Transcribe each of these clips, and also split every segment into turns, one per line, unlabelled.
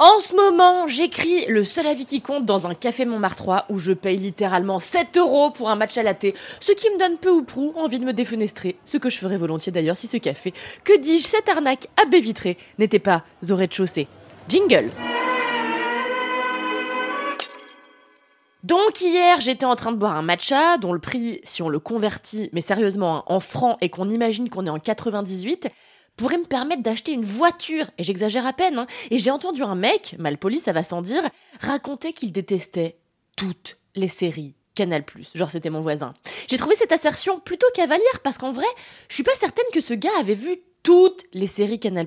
En ce moment, j'écris le seul avis qui compte dans un café Montmartre 3 où je paye littéralement 7 euros pour un match à la thé, ce qui me donne peu ou prou envie de me défenestrer, ce que je ferais volontiers d'ailleurs si ce café, que dis-je, cette arnaque à baie vitrée, n'était pas au rez-de-chaussée. Jingle. Donc hier, j'étais en train de boire un matcha dont le prix, si on le convertit, mais sérieusement, hein, en francs et qu'on imagine qu'on est en 98, pourrait me permettre d'acheter une voiture. Et j'exagère à peine. Hein. Et j'ai entendu un mec, malpoli, ça va sans dire, raconter qu'il détestait toutes les séries Canal+. Genre c'était mon voisin. J'ai trouvé cette assertion plutôt cavalière parce qu'en vrai, je suis pas certaine que ce gars avait vu toutes les séries Canal+.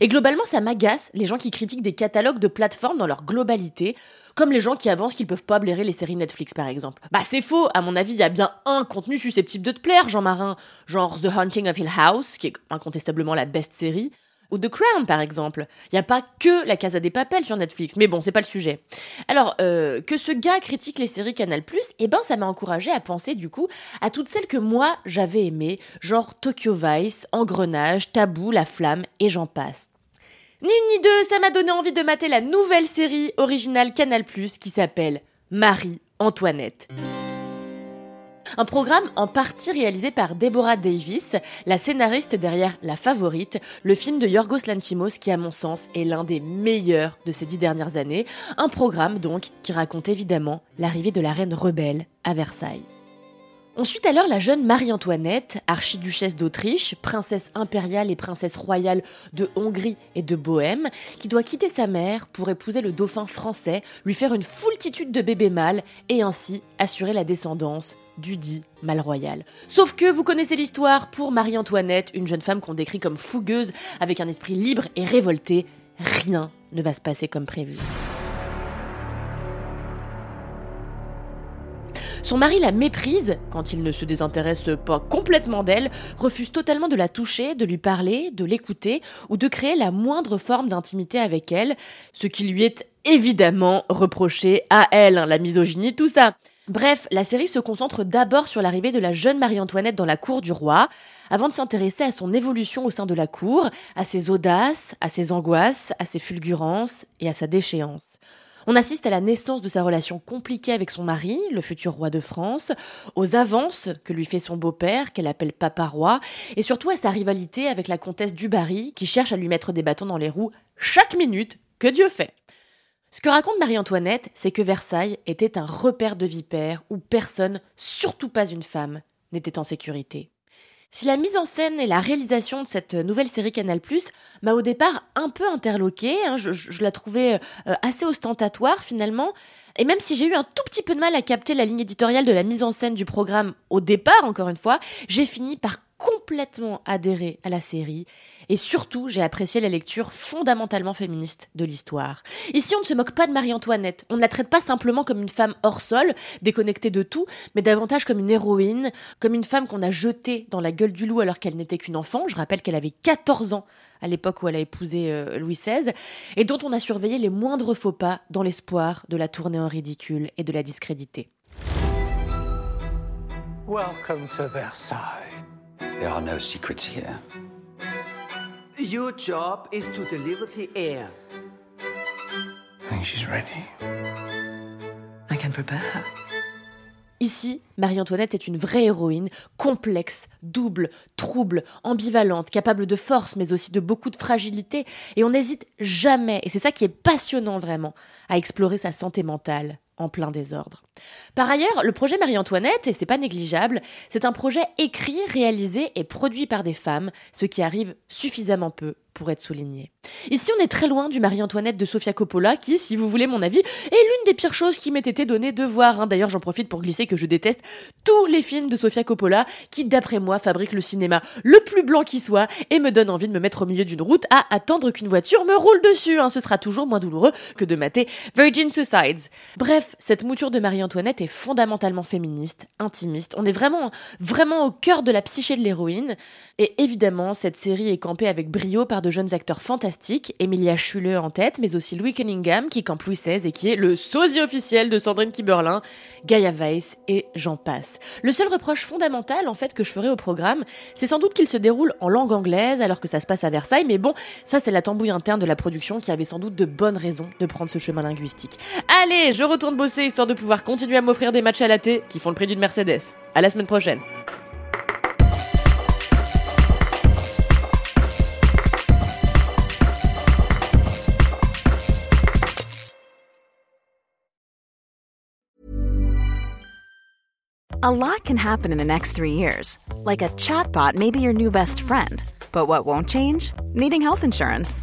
Et globalement, ça m'agace les gens qui critiquent des catalogues de plateformes dans leur globalité, comme les gens qui avancent qu'ils peuvent pas blairer les séries Netflix par exemple. Bah c'est faux, à mon avis, il y a bien un contenu susceptible de te plaire, Jean Marin, genre The Haunting of Hill House, qui est incontestablement la best série, ou The Crown par exemple. Il n'y a pas que La Casa des Papels sur Netflix, mais bon, c'est pas le sujet. Alors, euh, que ce gars critique les séries Canal+, eh ben ça m'a encouragé à penser du coup à toutes celles que moi j'avais aimées, genre Tokyo Vice, Engrenage, Tabou, La Flamme et j'en passe. Ni une ni deux, ça m'a donné envie de mater la nouvelle série originale Canal+, qui s'appelle Marie-Antoinette. Un programme en partie réalisé par Deborah Davis, la scénariste derrière La Favorite, le film de Yorgos Lanthimos qui à mon sens est l'un des meilleurs de ces dix dernières années. Un programme donc qui raconte évidemment l'arrivée de la reine rebelle à Versailles. On suit alors la jeune Marie-Antoinette, archiduchesse d'Autriche, princesse impériale et princesse royale de Hongrie et de Bohême, qui doit quitter sa mère pour épouser le dauphin français, lui faire une foultitude de bébés mâles et ainsi assurer la descendance du dit mal royal. Sauf que vous connaissez l'histoire, pour Marie-Antoinette, une jeune femme qu'on décrit comme fougueuse, avec un esprit libre et révolté, rien ne va se passer comme prévu. Son mari la méprise quand il ne se désintéresse pas complètement d'elle, refuse totalement de la toucher, de lui parler, de l'écouter ou de créer la moindre forme d'intimité avec elle, ce qui lui est évidemment reproché à elle, hein, la misogynie, tout ça. Bref, la série se concentre d'abord sur l'arrivée de la jeune Marie-Antoinette dans la cour du roi, avant de s'intéresser à son évolution au sein de la cour, à ses audaces, à ses angoisses, à ses fulgurances et à sa déchéance. On assiste à la naissance de sa relation compliquée avec son mari, le futur roi de France, aux avances que lui fait son beau-père, qu'elle appelle papa roi, et surtout à sa rivalité avec la comtesse du Barry, qui cherche à lui mettre des bâtons dans les roues chaque minute que Dieu fait. Ce que raconte Marie-Antoinette, c'est que Versailles était un repère de vipères où personne, surtout pas une femme, n'était en sécurité. Si la mise en scène et la réalisation de cette nouvelle série Canal+, m'a au départ un peu interloquée, hein, je, la trouvais euh, assez ostentatoire finalement, et même si j'ai eu un tout petit peu de mal à capter la ligne éditoriale de la mise en scène du programme au départ, encore une fois, j'ai fini par complètement adhéré à la série et surtout j'ai apprécié la lecture fondamentalement féministe de l'histoire. Ici on ne se moque pas de Marie-Antoinette, on ne la traite pas simplement comme une femme hors sol, déconnectée de tout, mais davantage comme une héroïne, comme une femme qu'on a jetée dans la gueule du loup alors qu'elle n'était qu'une enfant, je rappelle qu'elle avait 14 ans à l'époque où elle a épousé euh, Louis XVI, et dont on a surveillé les moindres faux pas dans l'espoir de la tourner en ridicule et de la discréditer.
Welcome to Versailles.
There are no secrets here.
Your job is to deliver the air.
I think she's ready.
I can prepare her.
Ici, Marie-Antoinette est une vraie héroïne, complexe, double, trouble, ambivalente, capable de force mais aussi de beaucoup de fragilité, et on n'hésite jamais, et c'est ça qui est passionnant vraiment, à explorer sa santé mentale en plein désordre. Par ailleurs, le projet Marie-Antoinette, et c'est pas négligeable, c'est un projet écrit, réalisé et produit par des femmes, ce qui arrive suffisamment peu pour être souligné. Ici, on est très loin du Marie-Antoinette de Sofia Coppola, qui, si vous voulez mon avis, est l'une des pires choses qui m'ait été donnée de voir. Hein. D'ailleurs, j'en profite pour glisser que je déteste tous les films de Sofia Coppola, qui, d'après moi, fabrique le cinéma le plus blanc qui soit et me donne envie de me mettre au milieu d'une route à attendre qu'une voiture me roule dessus. Hein. Ce sera toujours moins douloureux que de mater Virgin Suicides. Bref, cette mouture de Marie-Antoinette est fondamentalement féministe, intimiste. On est vraiment, vraiment au cœur de la psyché de l'héroïne. Et évidemment, cette série est campée avec brio par de jeunes acteurs fantastiques, Emilia Schule en tête, mais aussi Louis Cunningham qui campe Louis XVI et qui est le sosie officiel de Sandrine Kiberlin, Gaia Weiss et j'en passe. Le seul reproche fondamental en fait que je ferai au programme, c'est sans doute qu'il se déroule en langue anglaise alors que ça se passe à Versailles, mais bon, ça c'est la tambouille interne de la production qui avait sans doute de bonnes raisons de prendre ce chemin linguistique. Allez, je retourne bosser histoire de pouvoir continuer à m'offrir des matchs à la thé qui font le prix d'une Mercedes. À la semaine prochaine.
A lot can happen in the next three years. Like a chatbot may be your new best friend. But what won't change? Needing health insurance.